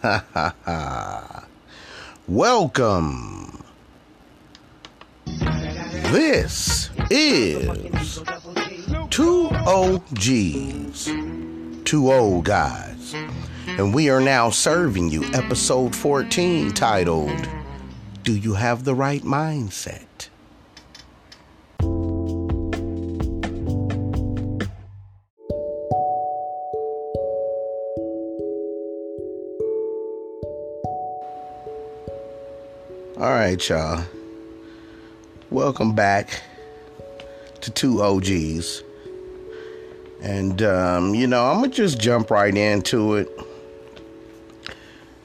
Welcome. This is two OGs, two old guys, and we are now serving you episode 14 titled Do You Have the Right Mindset? All right, y'all. Welcome back to two OGs. And, um, you know, I'm going to just jump right into it.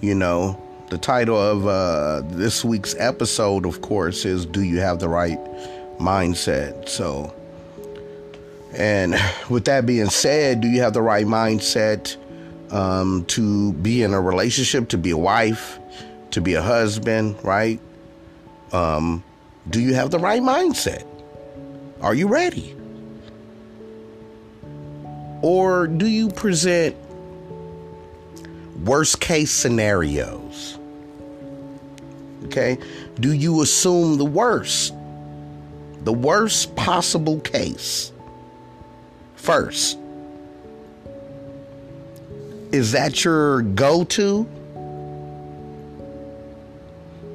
You know, the title of uh, this week's episode, of course, is Do You Have the Right Mindset? So, and with that being said, do you have the right mindset um, to be in a relationship, to be a wife, to be a husband, right? Um, do you have the right mindset? Are you ready? Or do you present worst case scenarios? Okay? Do you assume the worst? The worst possible case first? Is that your go to?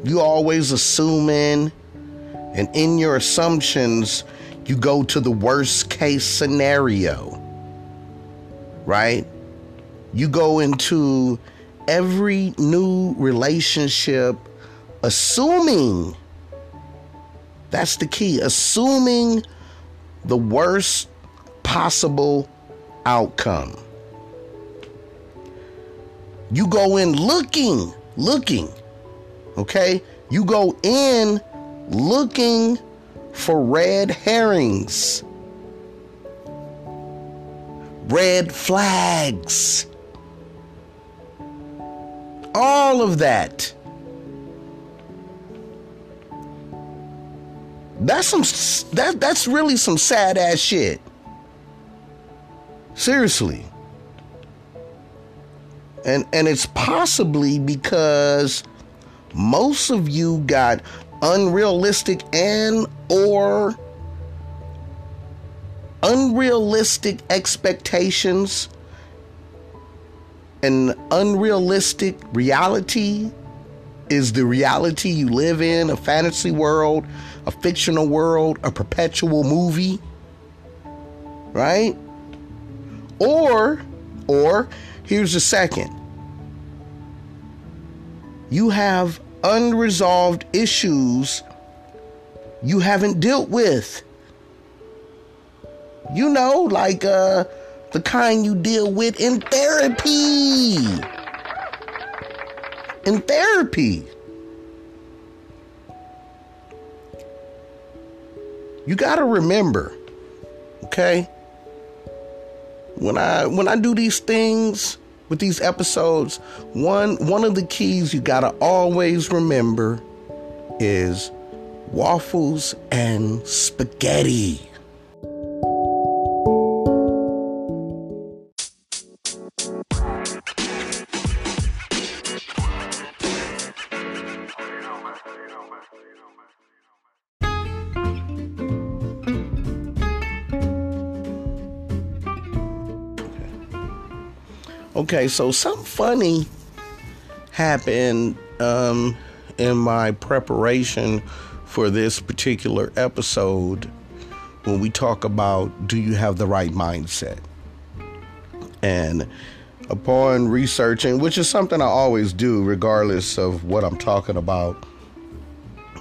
You always assuming, and in your assumptions, you go to the worst case scenario, right? You go into every new relationship assuming that's the key, assuming the worst possible outcome. You go in looking, looking Okay? You go in looking for red herrings, red flags, all of that. That's some that that's really some sad ass shit. Seriously. And and it's possibly because most of you got unrealistic and or unrealistic expectations and unrealistic reality is the reality you live in a fantasy world a fictional world a perpetual movie right? Or or here's the second you have unresolved issues you haven't dealt with. You know, like uh, the kind you deal with in therapy. In therapy. You got to remember, okay? When I when I do these things, with these episodes, one one of the keys you got to always remember is waffles and spaghetti. Okay, so something funny happened um, in my preparation for this particular episode when we talk about do you have the right mindset? And upon researching, which is something I always do, regardless of what I'm talking about,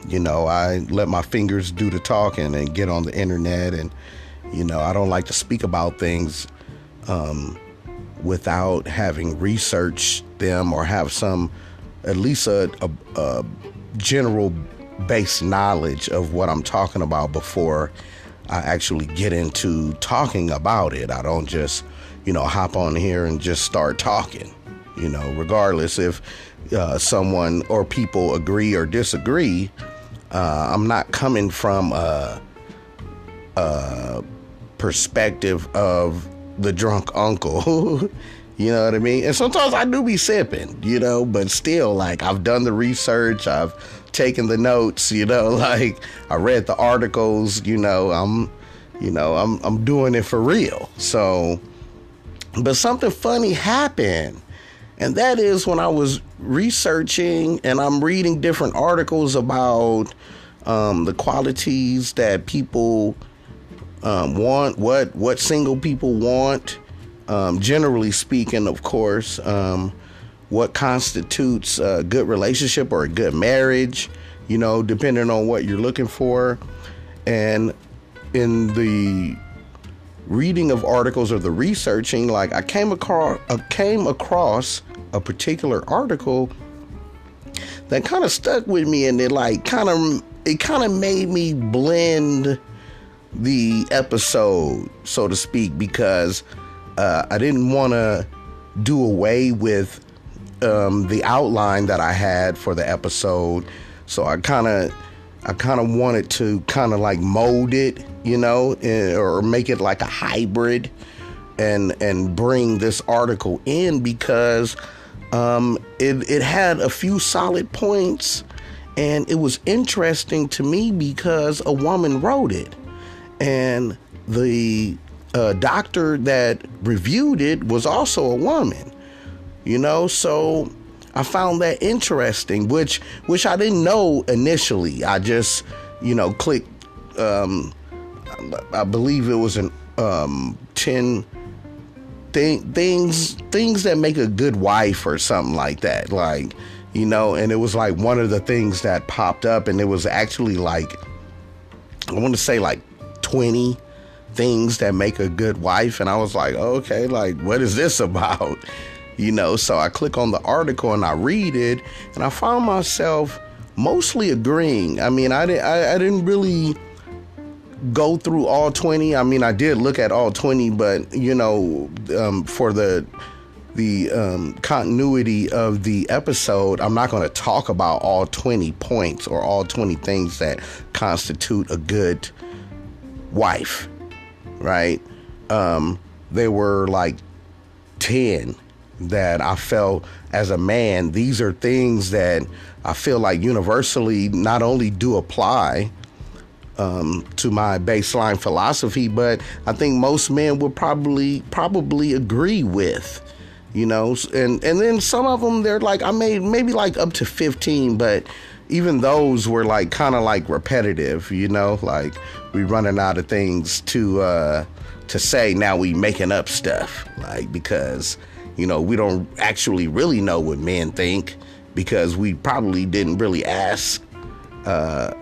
you know, I let my fingers do the talking and get on the internet. And, you know, I don't like to speak about things um, without having researched them or have some, at least a, a, a general base knowledge of what I'm talking about before I actually get into talking about it. I don't just, you know, hop on here and just start talking, you know, regardless if uh, someone or people agree or disagree. Uh, I'm not coming from a, a perspective of the drunk uncle. You know what I mean? And sometimes I do be sipping, you know, but still, like, I've done the research, I've taken the notes, you know, like, I read the articles, you know, I'm, you know, I'm, I'm doing it for real. So, but something funny happened. And that is when I was researching and I'm reading different articles about um, the qualities that people um, want, what what single people want, um, generally speaking, of course, um, what constitutes a good relationship or a good marriage, you know, depending on what you're looking for. And in the reading of articles or the researching, like I came across, I came across a particular article that kind of stuck with me, and it like kind of it kind of made me blend the episode, so to speak, because uh, I didn't want to do away with um, the outline that I had for the episode. So I kind of, I kind of wanted to kind of like mold it, you know, and, or make it like a hybrid, and and bring this article in because um, it it had a few solid points, and it was interesting to me because a woman wrote it, and the uh, doctor that reviewed it was also a woman, you know. So I found that interesting, which which I didn't know initially. I just you know clicked. Um, I believe it was an um, ten thing, things things that make a good wife or something like that. Like you know, and it was like one of the things that popped up, and it was actually like I want to say like twenty things that make a good wife. And I was like, okay, like, what is this about? You know, so I click on the article and I read it, and I found myself mostly agreeing. I mean, I, didn't, I, I didn't really go through all 20. I mean, I did look at all 20, but, you know, um, for the the um, continuity of the episode, I'm not going to talk about all 20 points or all 20 things that constitute a good wife right? Um, there were like 10 that I felt as a man, these are things that I feel like universally not only do apply um, to my baseline philosophy, but I think most men would probably probably agree with, you know. And and then some of them they're like I made maybe like up to fifteen, but even those were like kind of like repetitive, you know, like we running out of things to uh to say now we making up stuff. Like because you know we don't actually really know what men think because we probably didn't really ask uh,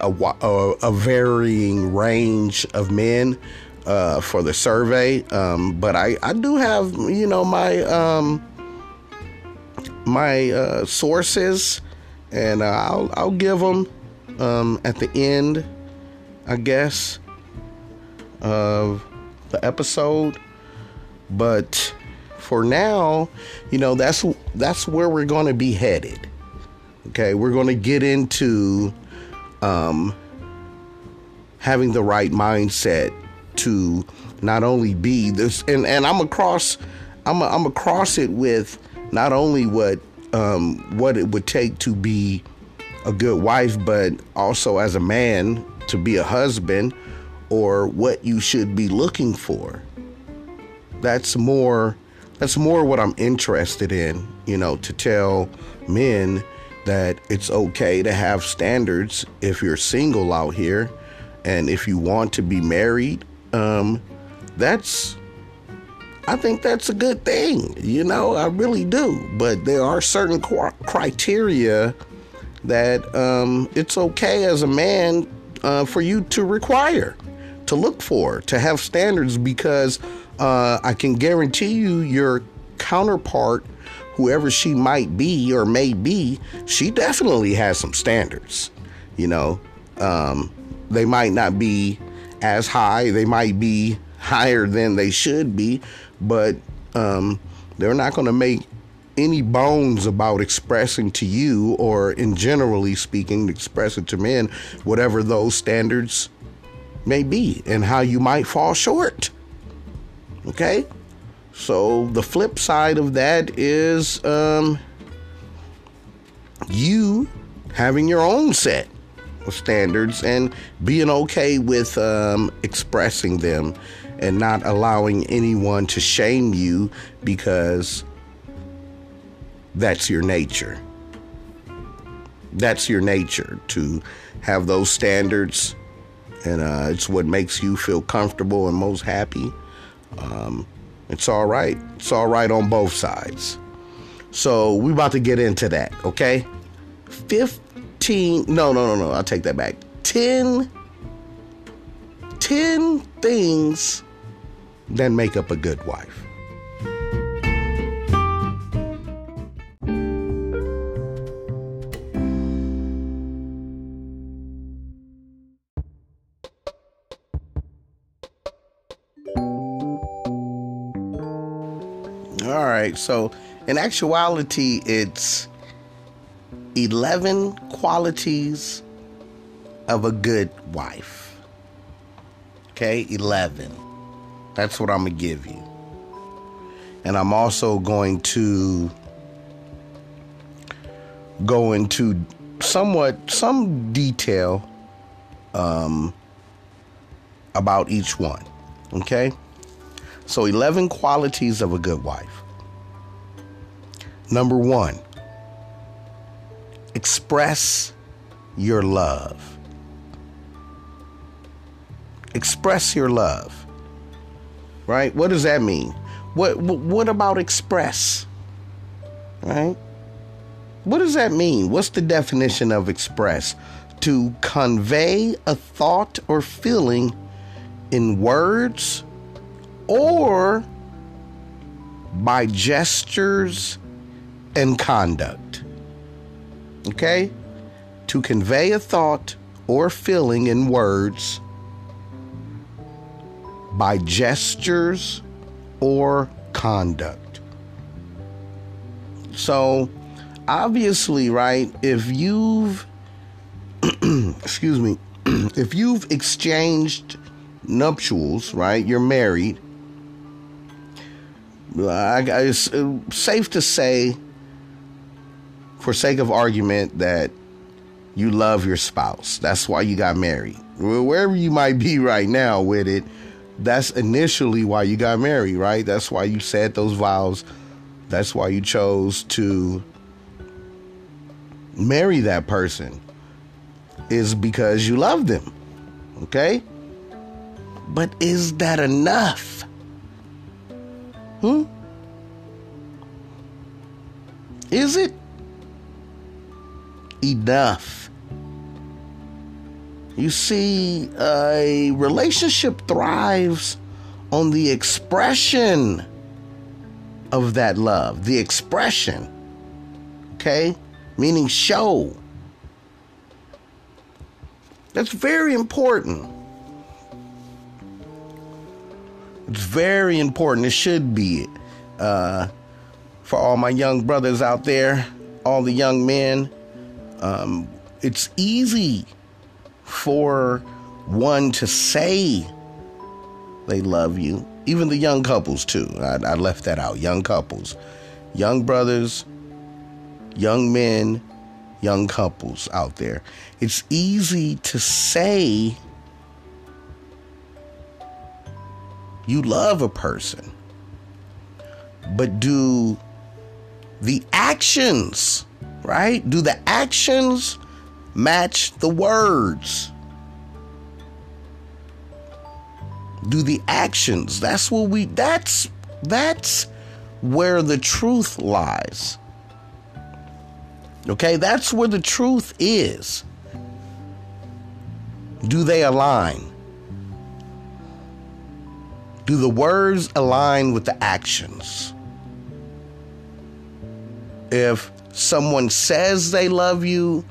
a, a, a, varying range of men uh, for the survey. Um, but I, I do have you know my um, my uh, sources and uh, I'll, I'll give them um, at the end I guess, of the episode. But for now, you know, that's that's where we're going to be headed. Okay, we're going to get into um, having the right mindset to not only be this, and, and I'm across, I'm a, I'm across it with not only what um, what it would take to be a good wife, but also as a man to be a husband or what you should be looking for. That's more that's more what I'm interested in, you know, to tell men that it's okay to have standards if you're single out here and if you want to be married, um that's I think that's a good thing, you know, I really do. But there are certain criteria that um, it's okay as a man uh, for you to require, to look for, to have standards because uh, I can guarantee you your counterpart, whoever she might be or may be, she definitely has some standards. You know, um, they might not be as high, they might be higher than they should be, but um, they're not going to make any bones about expressing to you, or in generally speaking, expressing to men, whatever those standards may be and how you might fall short. Okay? So the flip side of that is um, you having your own set of standards and being okay with um, expressing them and not allowing anyone to shame you because that's your nature. That's your nature to have those standards, and uh, it's what makes you feel comfortable and most happy. Um, it's all right. It's all right on both sides. So we about to get into that, okay? 15 no no no no I'll take that back. 10 10 things that make up a good wife. All right, so in actuality, it's 11 qualities of a good wife. Okay, 11. That's what I'm going to give you. And I'm also going to go into somewhat some detail um, about each one. Okay? So, 11 qualities of a good wife. Number one, express your love. Express your love. Right? What does that mean? What what about express? Right? What does that mean? What's the definition of express? To convey a thought or feeling in words or by gestures and conduct. Okay? To convey a thought or feeling in words by gestures or conduct. So, obviously, right, if you've, excuse me, if you've exchanged nuptials, right, you're married, it's uh, safe to say for sake of argument that you love your spouse. That's why you got married. Wherever you might be right now with it, that's initially why you got married, right? That's why you said those vows. That's why you chose to marry that person, is because you love them. Okay? But is that enough? Hmm? Is it? enough. You see, a relationship thrives on the expression of that love, the expression, okay? Meaning show. That's very important. It's very important. It should be. Uh, for all my young brothers out there, all the young men, um, it's easy for one to say they love you, even the young couples, too. I, I left that out. Young couples, young brothers, young men, young couples out there. It's easy to say you love a person, but do the actions right? Do the actions match the words? Do the actions? That's what we that's that's where the truth lies. Okay? That's where the truth is. Do they align? Do the words align with the actions? If someone says they love you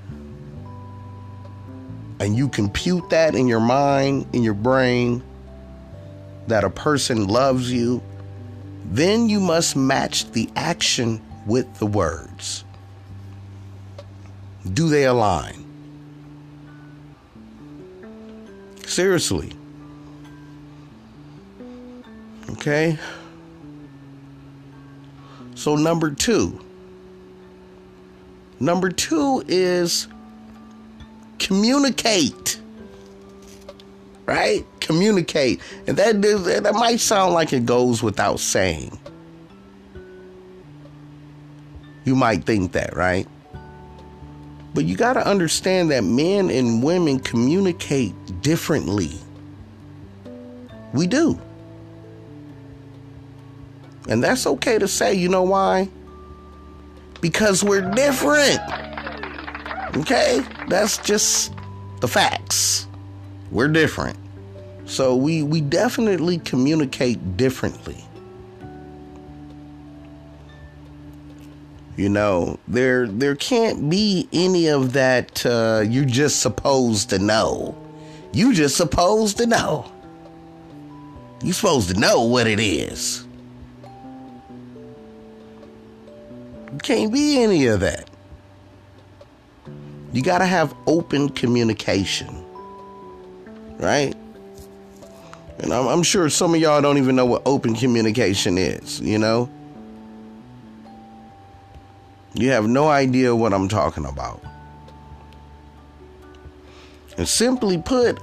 and you compute that in your mind, in your brain, that a person loves you, then you must match the action with the words. Do they align? Seriously. Okay? So, number two. Number two is communicate. Right? Communicate. And that, that might sound like it goes without saying. You might think that, right? But you got to understand that men and women communicate differently. We do. And that's okay to say. You know why? Because we're different. Okay? That's just the facts. We're different. So we, we definitely communicate differently. You know, there there can't be any of that uh, you're just supposed to know. You just supposed to know. You supposed to know what it is. You can't be any of that. You got to have open communication. Right? And I'm, I'm sure some of y'all don't even know what open communication is, you know? You have no idea what I'm talking about. And simply put,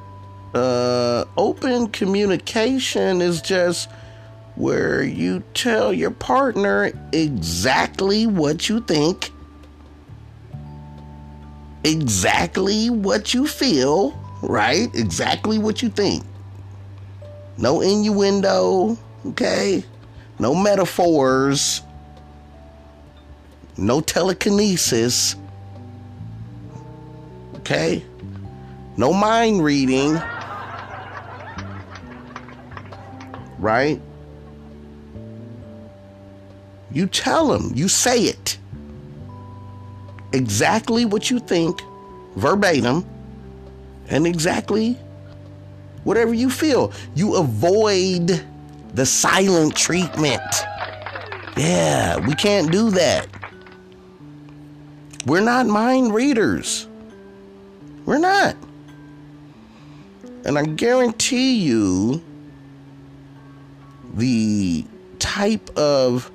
uh, open communication is just where you tell your partner exactly what you think, exactly what you feel, right? Exactly what you think. No innuendo, okay? No metaphors no telekinesis, okay? No mind reading, right? You tell them, you say it exactly what you think, verbatim, and exactly whatever you feel. You avoid the silent treatment. Yeah, we can't do that. We're not mind readers. We're not. And I guarantee you the type of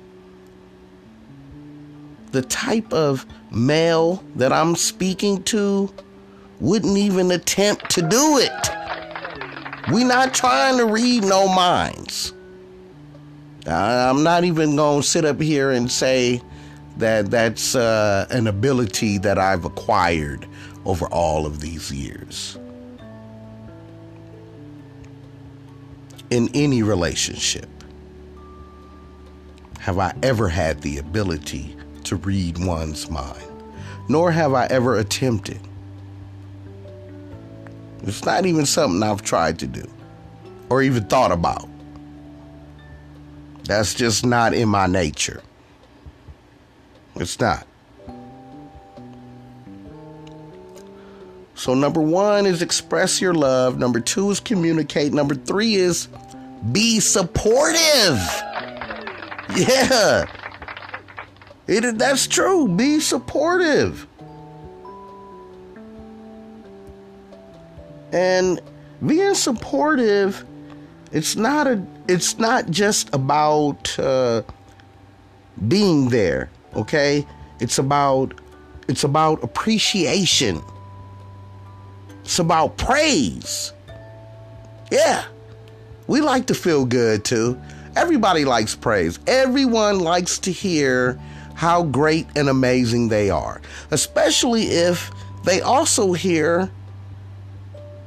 the type of male that I'm speaking to wouldn't even attempt to do it. We're not trying to read no minds. I'm not even going to sit up here and say that that's uh, an ability that I've acquired over all of these years. In any relationship, have I ever had the ability to read one's mind, nor have I ever attempted. It's not even something I've tried to do or even thought about. That's just not in my nature. It's not. So, number one is express your love. Number two is communicate. Number three is be supportive. Yeah. It, that's true. Be supportive. And being supportive, it's not a. It's not just about uh, being there. Okay? It's about it's about appreciation. It's about praise. Yeah. We like to feel good too. Everybody likes praise. Everyone likes to hear how great and amazing they are, especially if they also hear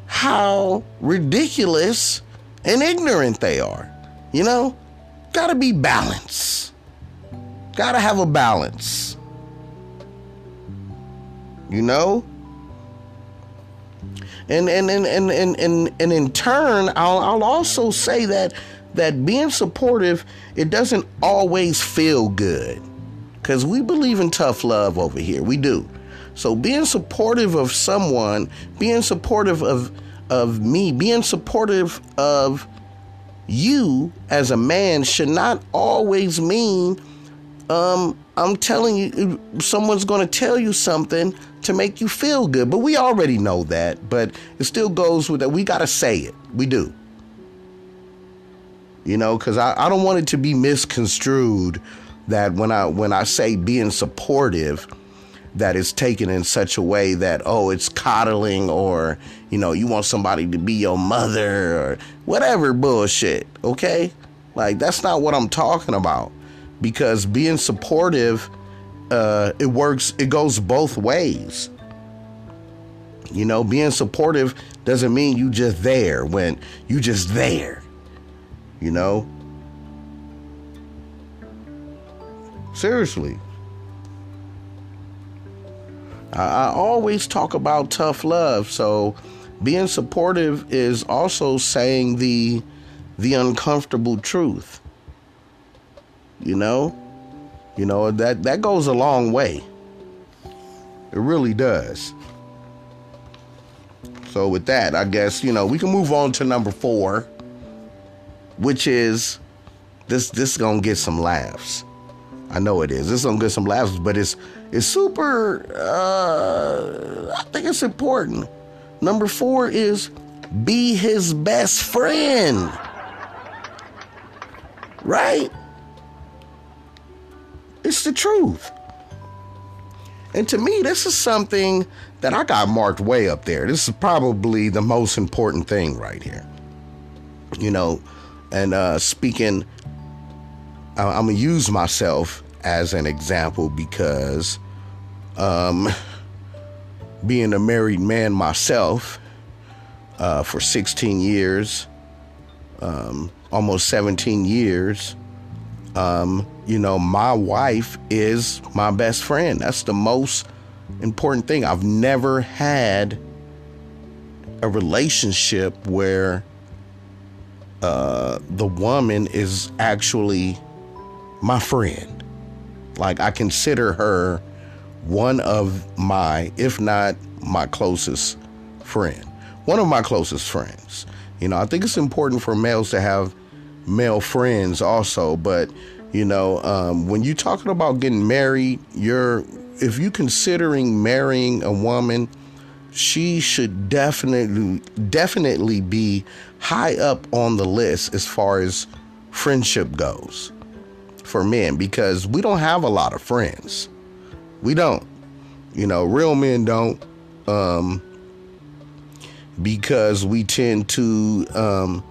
how ridiculous and ignorant they are. You know, gotta be balanced. Gotta have a balance. You know? And and and and and and, and in turn, I'll I'll also say that that being supportive, it doesn't always feel good. Cause we believe in tough love over here. We do. So being supportive of someone, being supportive of of me, being supportive of you as a man should not always mean um, I'm telling you, someone's going to tell you something to make you feel good. But we already know that. But it still goes with that. We got to say it. We do. You know, because I, I don't want it to be misconstrued that when I when I say being supportive, that is taken in such a way that oh it's coddling or you know you want somebody to be your mother or whatever bullshit okay? Like that's not what i'm talking about. Because being supportive uh it works it goes both ways. You know being supportive doesn't mean you just there when you just there. You know seriously I, I always talk about tough love. So being supportive is also saying the the uncomfortable truth. You know? You know, that that goes a long way. It really does. So with that, I guess, you know, we can move on to number 4, which is this this is going to get some laughs. I know it is. Going to get some laughs, but it's it's super, uh, I think it's important. Number four is be his best friend. Right? It's the truth. And to me, this is something that I got marked way up there. This is probably the most important thing right here. You know, and uh, speaking, I'm going to use myself as an example because um, being a married man myself uh, for 16 years, um, almost 17 years, um, you know, my wife is my best friend. That's the most important thing. I've never had a relationship where uh, the woman is actually my friend. Like I consider her one of my, if not my closest friend, one of my closest friends. You know, I think it's important for males to have male friends also, but you know, um, when you're talking about getting married, you're if you're considering marrying a woman, she should definitely definitely be high up on the list as far as friendship goes for men because we don't have a lot of friends. We don't. You know, real men don't. Um, because we tend to um,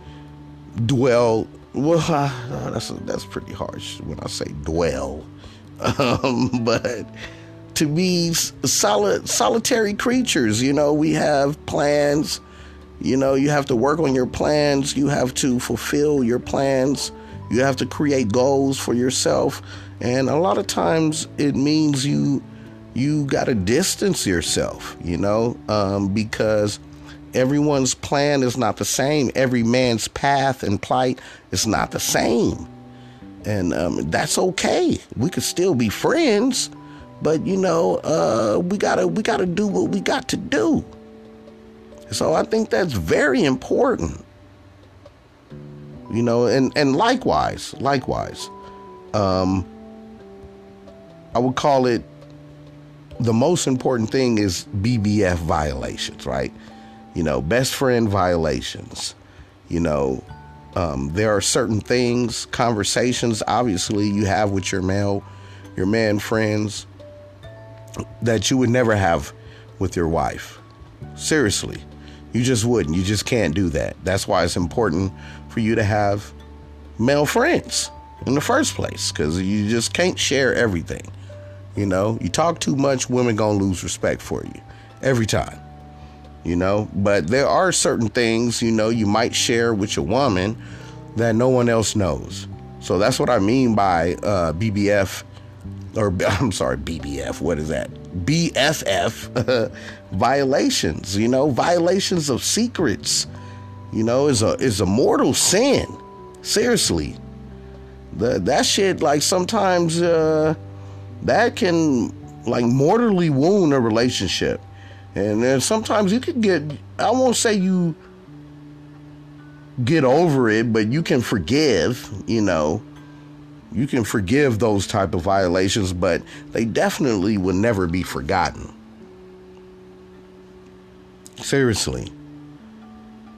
dwell. Well, that's that's pretty harsh when I say dwell, um, but to be solid solitary creatures. You know, we have plans. You know, you have to work on your plans. You have to fulfill your plans. You have to create goals for yourself. And a lot of times it means you you got to distance yourself, you know, um, because everyone's plan is not the same. Every man's path and plight is not the same. And um, that's okay. We could still be friends, but you know, uh, we gotta we gotta do what we got to do. So I think that's very important you know, and and likewise, likewise, um, I would call it the most important thing is BBF violations, right? You know, best friend violations. You know, um, there are certain things, conversations, obviously, you have with your male, your man friends that you would never have with your wife. Seriously, you just wouldn't. You just can't do that. That's why it's important for you to have male friends in the first place because you just can't share everything. You know, you talk too much, women gonna lose respect for you every time. You know, but there are certain things you know you might share with your woman that no one else knows. So that's what I mean by uh, BBF, or I'm sorry, BBF. What is that? BFF violations. You know, violations of secrets you know, is a is a mortal sin. Seriously. The, that shit like sometimes uh, that can like mortally wound a relationship. And then sometimes you can get I won't say you get over it, but you can forgive, you know. You can forgive those type of violations, but they definitely will never be forgotten. Seriously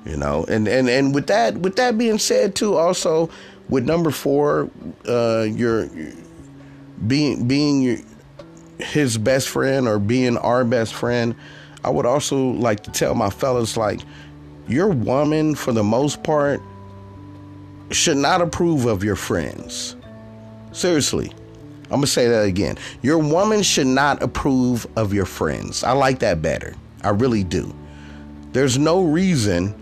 you know and and and with that with that being said too also with number four uh your being being his best friend or being our best friend, I would also like to tell my fellas like your woman for the most part should not approve of your friends. Seriously. I'm to say that again. Your woman should not approve of your friends. I like that better. I really do. There's no reason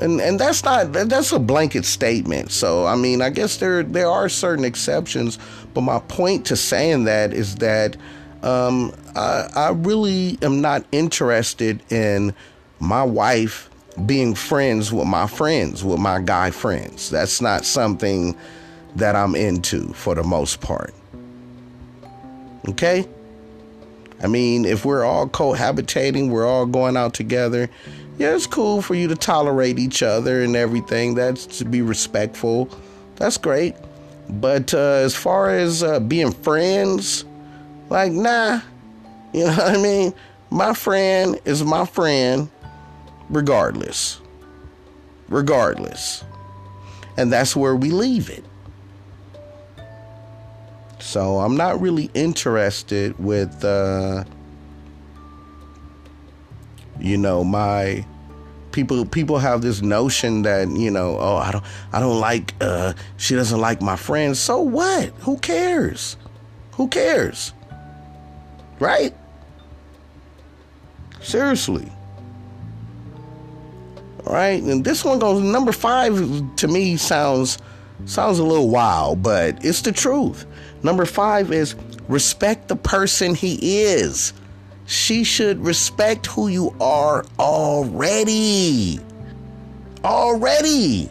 and and that's not that's a blanket statement. So I mean, I guess there there are certain exceptions, but my point to saying that is that um, I, I really am not interested in my wife being friends with my friends, with my guy friends. That's not something that I'm into for the most part. Okay? I mean, if we're all cohabitating, we're all going out together, yeah, it's cool for you to tolerate each other and everything. That's to be respectful. That's great. But uh, as far as uh, being friends, like, nah. You know what I mean? My friend is my friend regardless. Regardless. And that's where we leave it. So I'm not really interested with, uh, you know, my people people have this notion that you know oh i don't i don't like uh she doesn't like my friends. So what? Who cares? Who cares? Right? Seriously. All right? And this one goes number five to me sounds sounds a little wild but it's the truth. Number five is respect the person he is. She should respect who you are already. Already.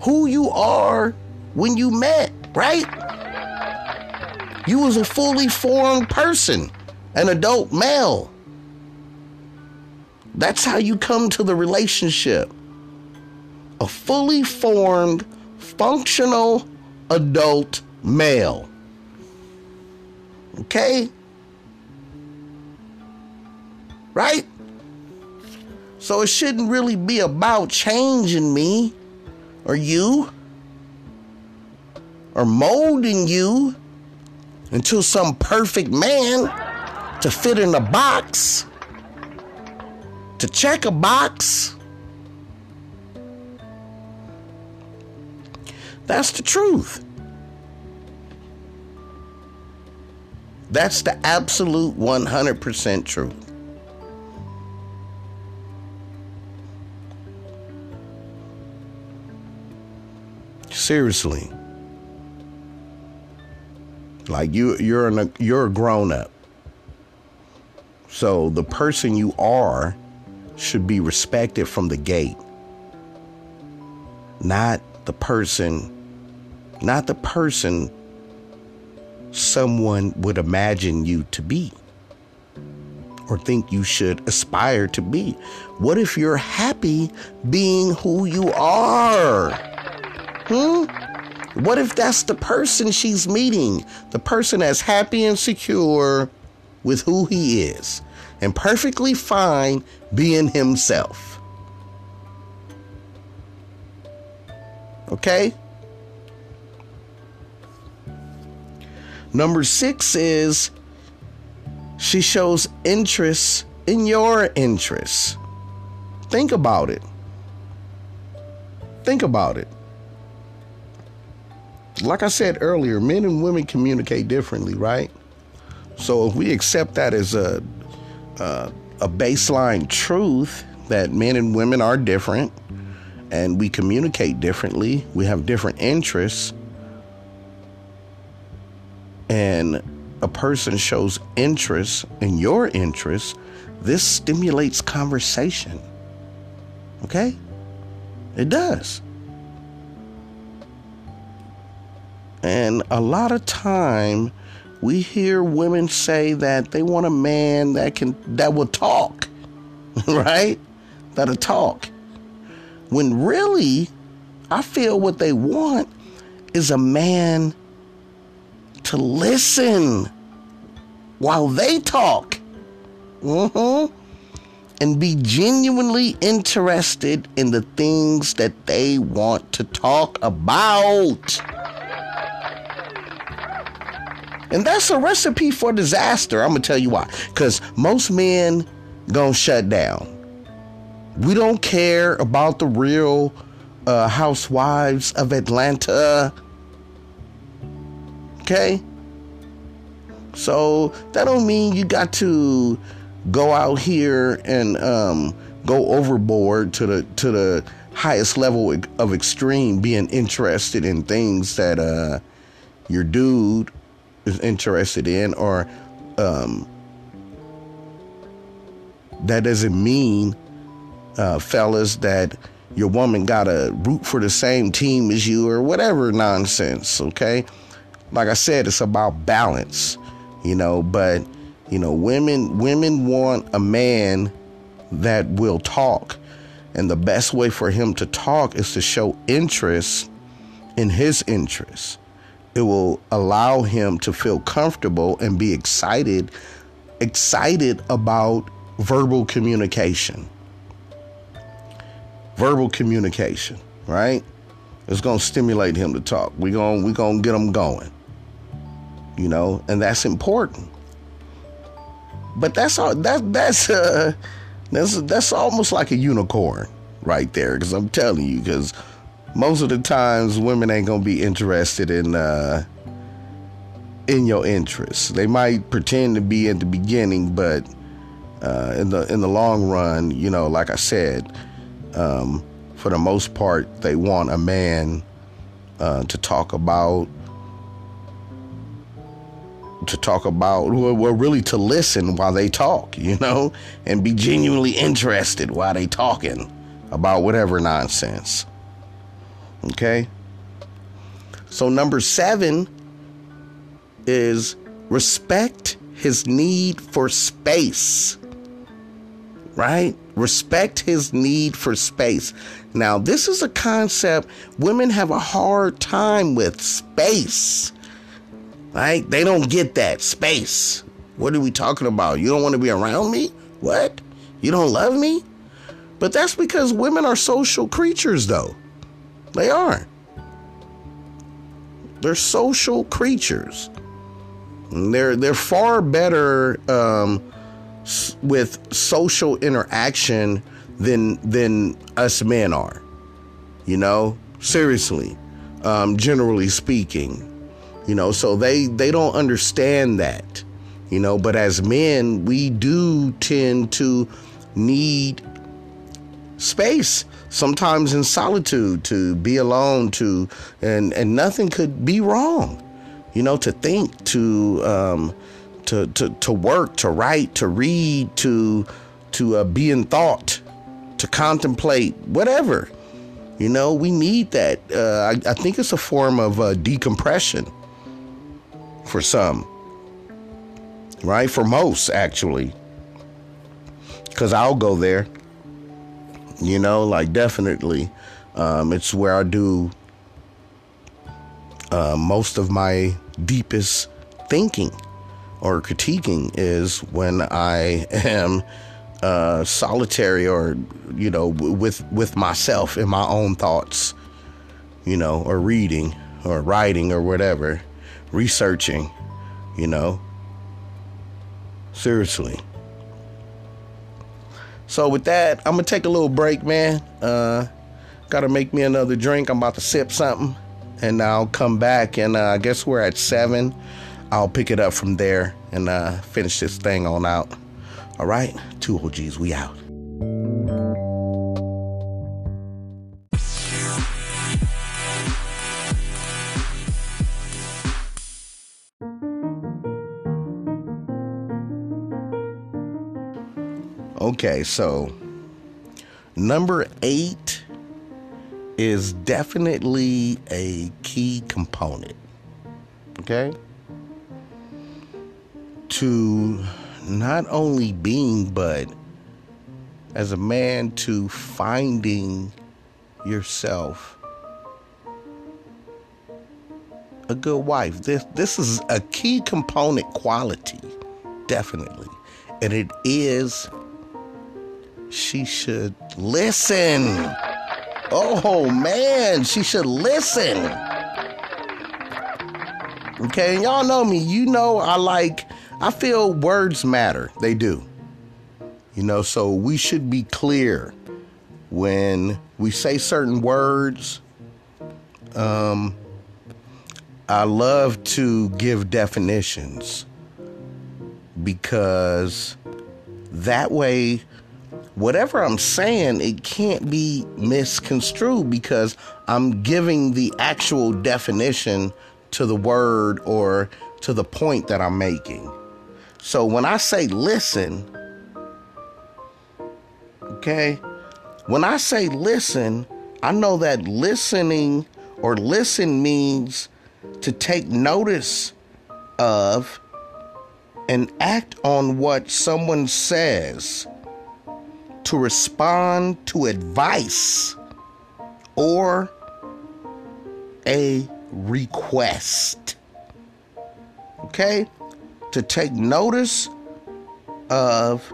Who you are when you met, right? You was a fully formed person, an adult male. That's how you come to the relationship. A fully formed, functional adult male. Okay? Right? So it shouldn't really be about changing me or you or molding you into some perfect man to fit in a box, to check a box. That's the truth. That's the absolute 100% truth. Seriously. Like you you're an, you're a grown up. So the person you are should be respected from the gate. Not the person not the person someone would imagine you to be or think you should aspire to be? What if you're happy being who you are? Hmm? What if that's the person she's meeting? The person that's happy and secure with who he is and perfectly fine being himself. Okay? Number six is she shows interest in your interests. Think about it. Think about it. Like I said earlier, men and women communicate differently, right? So if we accept that as a uh, a baseline truth that men and women are different and we communicate differently, we have different interests and a person shows interest in your interest, this stimulates conversation. Okay? It does. And a lot of time we hear women say that they want a man that can that will talk, right? That'll talk. When really I feel what they want is a man to listen while they talk. Mm-hmm. And be genuinely interested in the things that they want to talk about. And that's a recipe for disaster. I'm gonna tell you why. Because most men gonna shut down. We don't care about the real uh, housewives of Atlanta. Okay? So that don't mean you got to go out here and um, go overboard to the to the highest level of extreme, being interested in things that uh, your dude is interested in, or um, that doesn't mean, uh, fellas, that your woman got to root for the same team as you or whatever nonsense. Okay, like I said, it's about balance, you know. But you know, women women want a man that will talk, and the best way for him to talk is to show interest in his interests. It will allow him to feel comfortable and be excited excited about verbal communication. Verbal communication, right? It's to stimulate him to talk. We're going we to get him going. You know, and that's important. But that's all that that's uh that's that's almost like a unicorn right there cuz I'm telling you cuz most of the times women ain't to be interested in uh in your interests. They might pretend to be at the beginning, but uh, in the in the long run, you know, like I said, um, for the most part, they want a man uh, to talk about to talk about well really to listen while they talk you know and be genuinely interested while they talking about whatever nonsense okay so number seven is respect his need for space right? Respect his need for space. Now, this is a concept women have a hard time with space, right? They don't get that space. What are we talking about? You don't want to be around me? What? You don't love me? But that's because women are social creatures, though. They are. They're social creatures. They're they're far better um, with social interaction than than us men are. You know, seriously, um, generally speaking, you know, so they they don't understand that, you know. But as men, we do tend to need space sometimes in solitude to be alone to and and nothing could be wrong you know to think to um to, to, to work, to write, to read, to to uh, be in thought, to contemplate, whatever. You know, we need that. Uh, I, I, think it's a form of uh, decompression for some, right? For most, actually. Because I'll go there. You know, like definitely. Um, it's where I do uh, most of my deepest thinking or critiquing is when I am uh, solitary or you know with with myself in my own thoughts, you know, or reading or writing or whatever, researching, you know. Seriously. So with that, I'm gonna take a little break, man. Uh, gotta make me another drink. I'm about to sip something, and I'll come back. And uh, I guess we're at seven. I'll pick it up from there and uh, finish this thing on out. All right, two OGs, we out. Okay, so number eight is definitely a key component. Okay? to not only being, but as a man to finding yourself a good wife. This this is a key component quality, definitely. And it is she should listen. Oh man, she should listen. Okay, and y'all know me. You know I like I feel words matter. They do. You know, so we should be clear when we say certain words. Um I love to give definitions because that way whatever I'm saying, it can't be misconstrued because I'm giving the actual definition to the word or to the point that I'm making. So when I say listen, okay, when I say listen, I know that listening or listen means to take notice of and act on what someone says to respond to advice or a request. Okay? To take notice of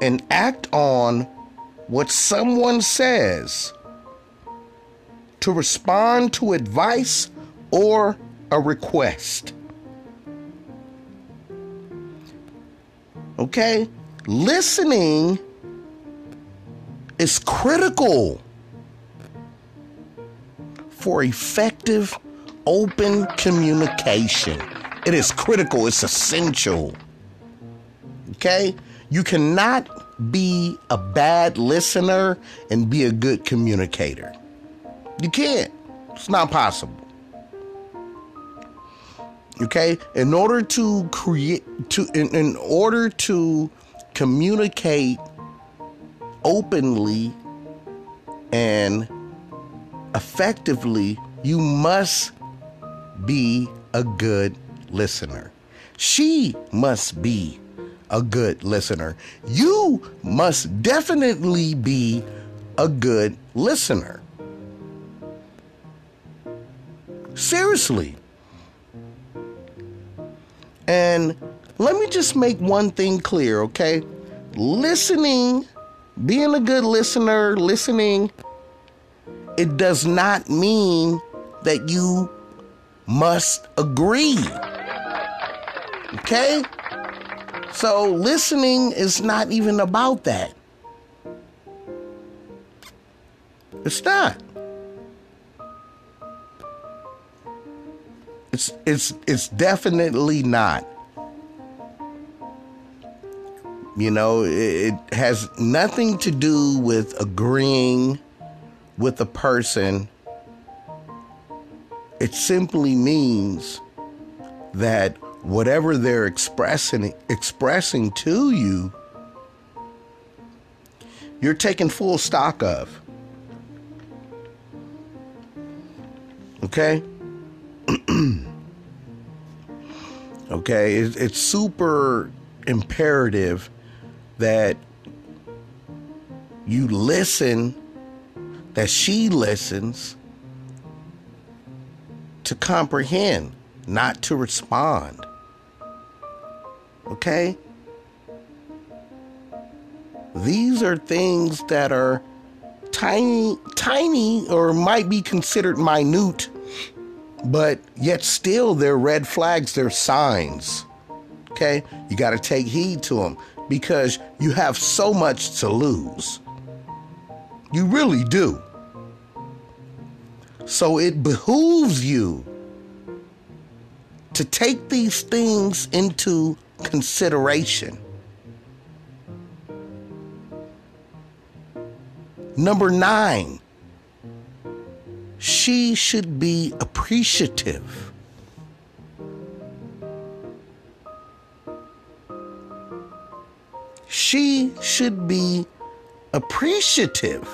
and act on what someone says, to respond to advice or a request. Okay? Listening is critical for effective open communication. It is critical, it's essential. Okay? You cannot be a bad listener and be a good communicator. You can't. It's not possible. Okay? In order to create to in, in order to communicate openly and effectively, you must be a good listener. She must be a good listener. You must definitely be a good listener. Seriously. And let me just make one thing clear, okay? Listening being a good listener, listening, it does not mean that you must agree. Okay? So listening is not even about that. It's not. It's it's it's definitely not. You know, it, has nothing to do with agreeing with a person. It simply means that whatever they're expressing expressing to you, you're taking full stock of. Okay? okay, it's, it's super imperative that you listen, that she listens to comprehend, not to respond. Okay? These are things that are tiny, tiny, or might be considered minute, but yet still they're red flags, they're signs. Okay? You got to take heed to them because you have so much to lose. You really do. So it behooves you to take these things into consideration. Number nine, she should be appreciative. She should be appreciative.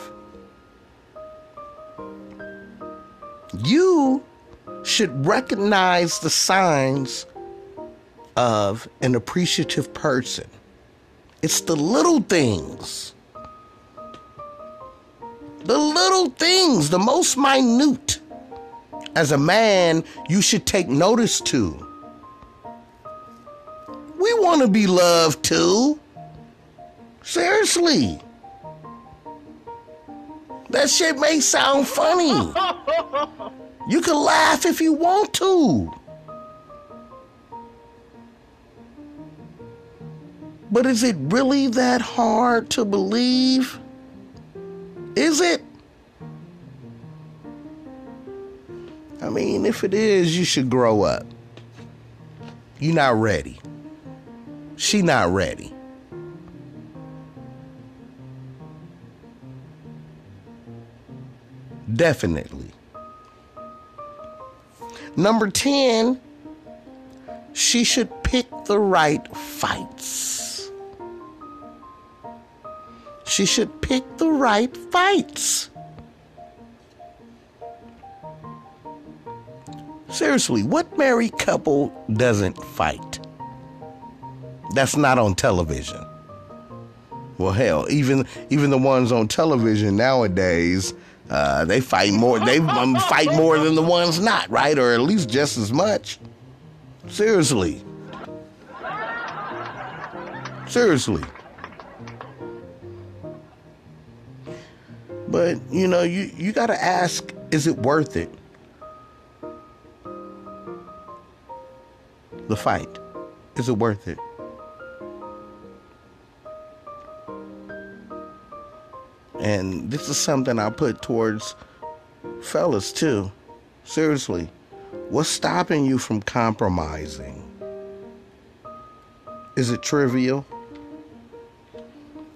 You should recognize the signs of an appreciative person. It's the little things. The little things, the most minute. As a man, you should take notice to. We want to be loved too. Seriously. That shit may sound funny. you can laugh if you want to. But is it really that hard to believe? Is it? I mean, if it is, you should grow up. You're not ready. She not ready. Definitely. Number 10, she should pick the right fights. She should pick the right fights. Seriously, what married couple doesn't fight? That's not on television. Well, hell, even even the ones on television nowadays, uh, they fight more. They um, fight more than the ones not, right? Or at least just as much. Seriously. Seriously. But you know, you you got to ask: Is it worth it? The fight. Is it worth it? And this is something I put towards fellas too. Seriously, what's stopping you from compromising? Is it trivial?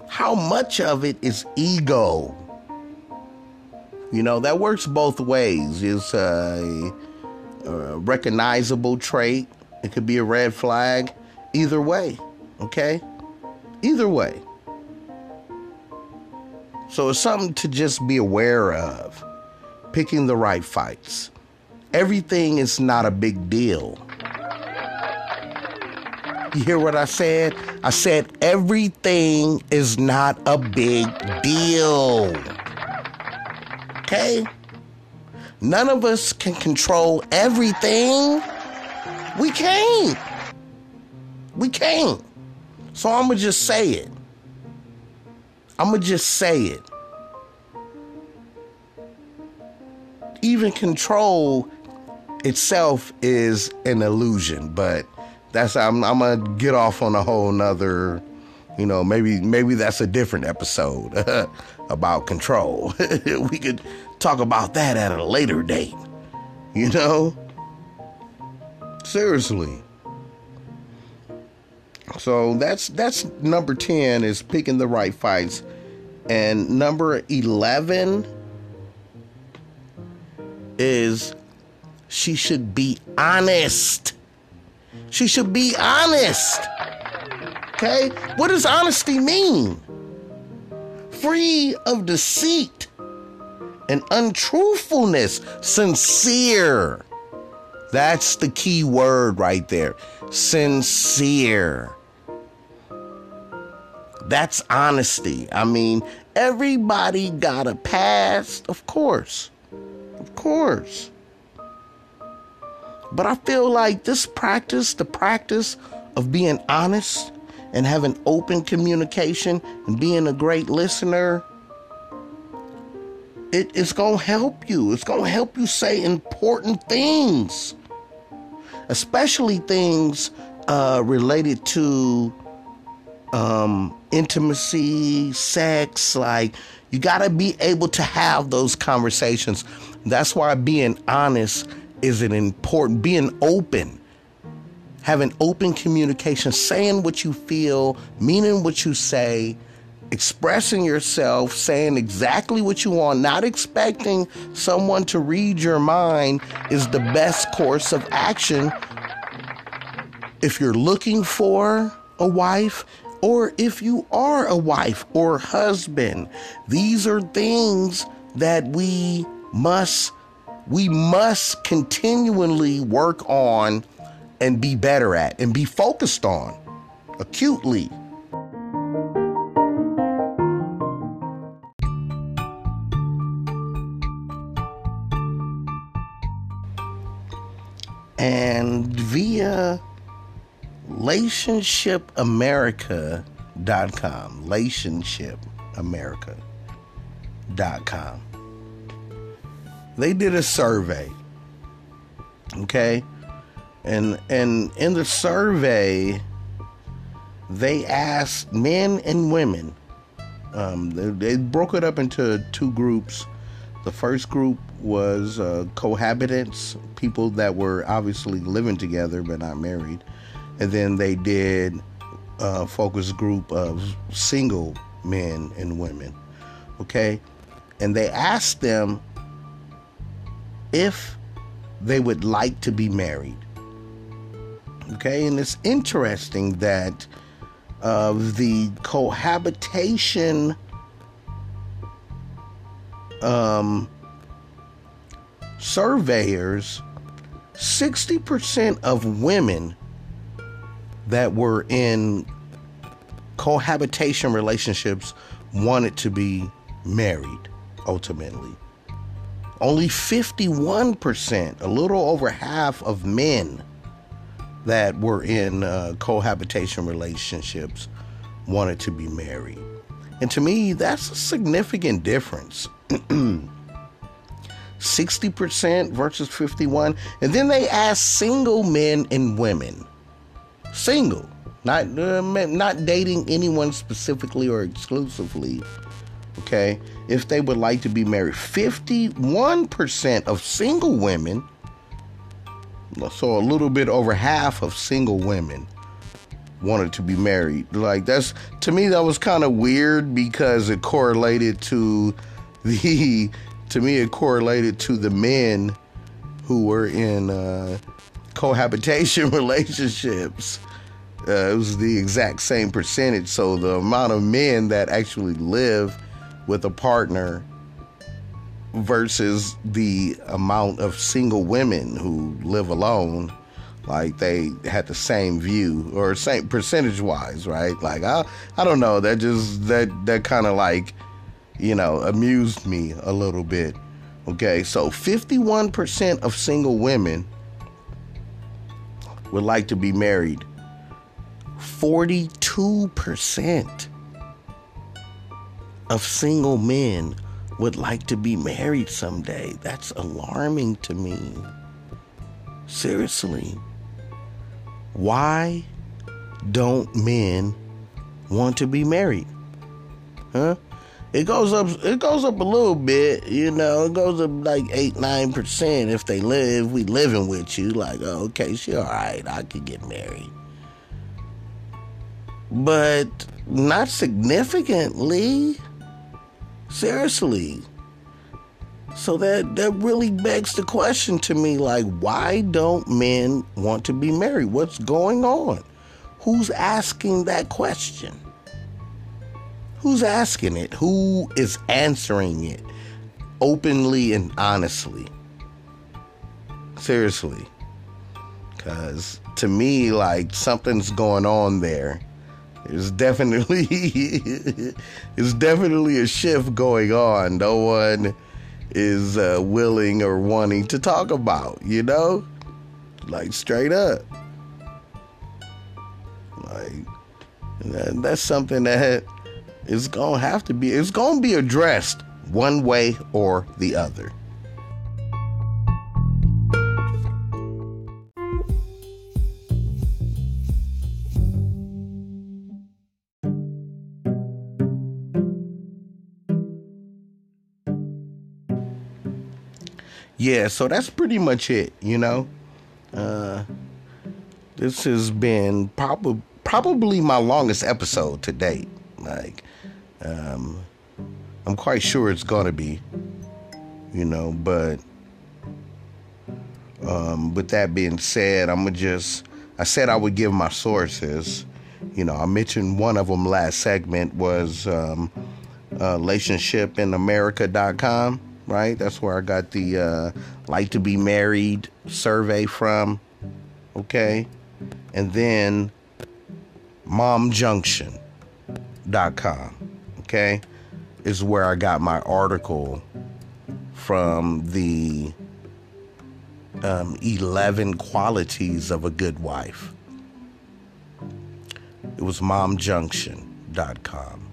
How much of it is ego? You know, that works both ways. It's a, a recognizable trait, it could be a red flag. Either way, okay? Either way. So it's something to just be aware of. Picking the right fights. Everything is not a big deal. You hear what I said? I said everything is not a big deal. Okay? None of us can control everything. We can't. We can't. So I'm going to just say it. I'm going to just say it. Even control itself is an illusion, but that's I'm, I'm gonna get off on a whole nother, you know, maybe maybe that's a different episode about control. we could talk about that at a later date. You know? Seriously. So that's that's number 10 is picking the right fights. And number 11 is she should be honest. She should be honest. Okay? What does honesty mean? Free of deceit and untruthfulness, sincere. That's the key word right there. Sincere. That's honesty. I mean, everybody got a past, of course. Of course. But I feel like this practice, the practice of being honest and having open communication and being a great listener, it, it's going to help you. It's going to help you say important things, especially things uh, related to um, intimacy, sex. Like, you got to be able to have those conversations. That's why being honest is an important, being open, having open communication, saying what you feel, meaning what you say, expressing yourself, saying exactly what you want, not expecting someone to read your mind is the best course of action. If you're looking for a wife, or if you are a wife or husband, these are things that we must we must continually work on and be better at and be focused on acutely. And via relationshipamerica.com, relationshipamerica.com they did a survey. Okay? And and in the survey they asked men and women. Um, they, they, broke it up into two groups. The first group was uh, cohabitants, people that were obviously living together but not married, and then they did a focus group of single men and women. Okay, and they asked them if they would like to be married. Okay, and it's interesting that of the cohabitation um, surveyors, 60% of women that were in cohabitation relationships wanted to be married ultimately. Only 51%, a little over half of men that were in uh, cohabitation relationships wanted to be married. And to me, that's a significant difference. 60% versus 51. And then they asked single men and women. Single, not uh, not dating anyone specifically or exclusively. Okay? If they would like to be married. 51% of single women so a little bit over half of single women wanted to be married. Like that's to me that was kind of weird because it correlated to the to me it correlated to the men who were in uh, cohabitation relationships. Uh, it was the exact same percentage. So the amount of men that actually live with a partner versus the amount of single women who live alone like they had the same view or same percentage wise right like i i don't know that just that that kind of like you know amused me a little bit okay so 51% of single women would like to be married 42% of single men would like to be married someday. That's alarming to me. Seriously. Why don't men want to be married? Huh? It goes up it goes up a little bit, you know, it goes up like eight, nine percent if they live we living with you, like, oh, okay, she alright, I could get married. But not significantly. Seriously. So that that really begs the question to me like why don't men want to be married? What's going on? Who's asking that question? Who's asking it? Who is answering it openly and honestly? Seriously. Cuz to me like something's going on there it's definitely it's definitely a shift going on. No one is uh, willing or wanting to talk about, you know? Like straight up. Like that, that's something that going to have to be it's to be addressed one way or the other. yeah, so that's pretty much it, you know. Uh, this has been probably probably my longest episode to date. Like, um, I'm quite sure it's gonna be, you know. But um, with that being said, I'm gonna just. I said I would give my sources. You know, I mentioned one of them last segment was um, uh, relationshipinamerica.com right? That's where I got the uh, like to be married survey from. Okay. And then momjunction.com. Okay. Is where I got my article from the um, 11 qualities of a good wife. It was momjunction.com.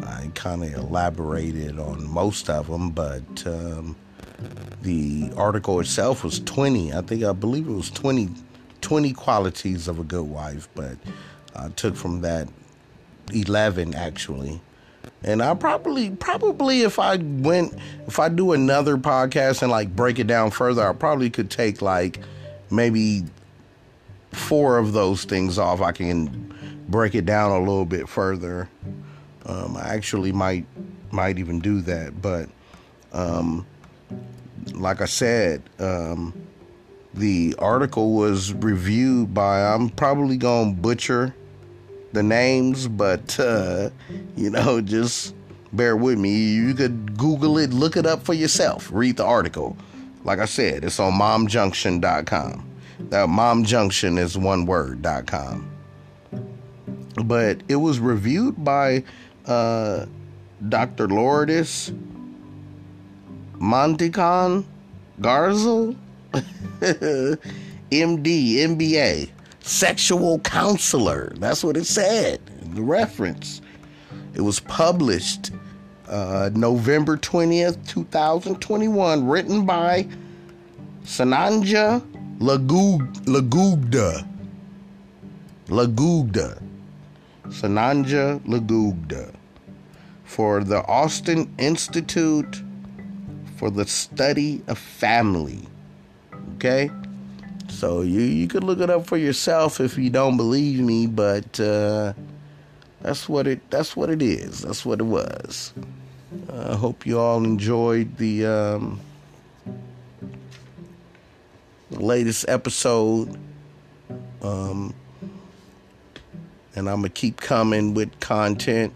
I kind of elaborated on most of them, but um, the article itself was 20. I think I believe it was 20, 20 qualities of a good wife, but I took from that 11 actually. And I probably probably if I went if I do another podcast and like break it down further, I probably could take like maybe four of those things off. I can break it down a little bit further. Um, I actually might might even do that, but um, like I said, um, the article was reviewed by I'm probably gonna butcher the names, but uh, you know, just bear with me. You could Google it, look it up for yourself, read the article. Like I said, it's on momjunction.com. That momjunction is one word.com. But it was reviewed by uh, Dr. Lourdes Monticon Garzel, MD, MBA sexual counselor. That's what it said, the reference. It was published uh, November 20th, 2021, written by Sananja Lagugda. Lagugda. Sananja Lagugda. For the Austin Institute for the Study of Family. Okay? So you you could look it up for yourself if you don't believe me, but uh, that's what it that's what it is. That's what it was. I uh, hope you all enjoyed the um, latest episode. Um, and I'm gonna keep coming with content.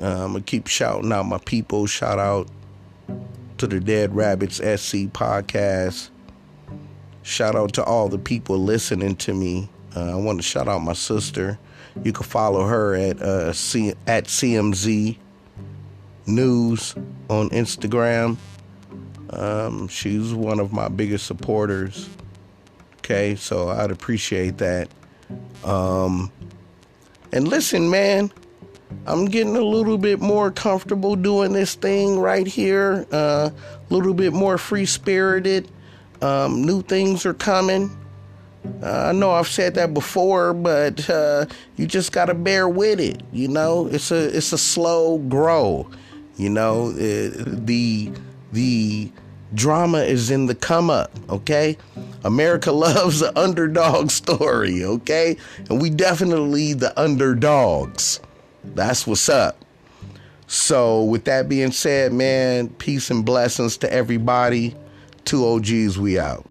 Uh, I'm gonna keep shouting out my people. Shout out to the Dead Rabbits SC podcast. Shout out to all the people listening to me. Uh, I want to shout out my sister. You can follow her at uh, C- at CMZ News on Instagram. Um, she's one of my biggest supporters. Okay, so I'd appreciate that. Um, and listen, man, I'm getting a little bit more comfortable doing this thing right here. Uh, a uh, little bit more free spirited. Um, new things are coming. Uh, I know I've said that before, but uh, you just gotta bear with it. You know, it's a it's a slow grow. You know, it, uh, the the drama is in the come up. Okay, America loves the underdog story. Okay, and we definitely the underdogs. That's what's up. So, with that being said, man, peace and blessings to everybody. Two OGs, we out.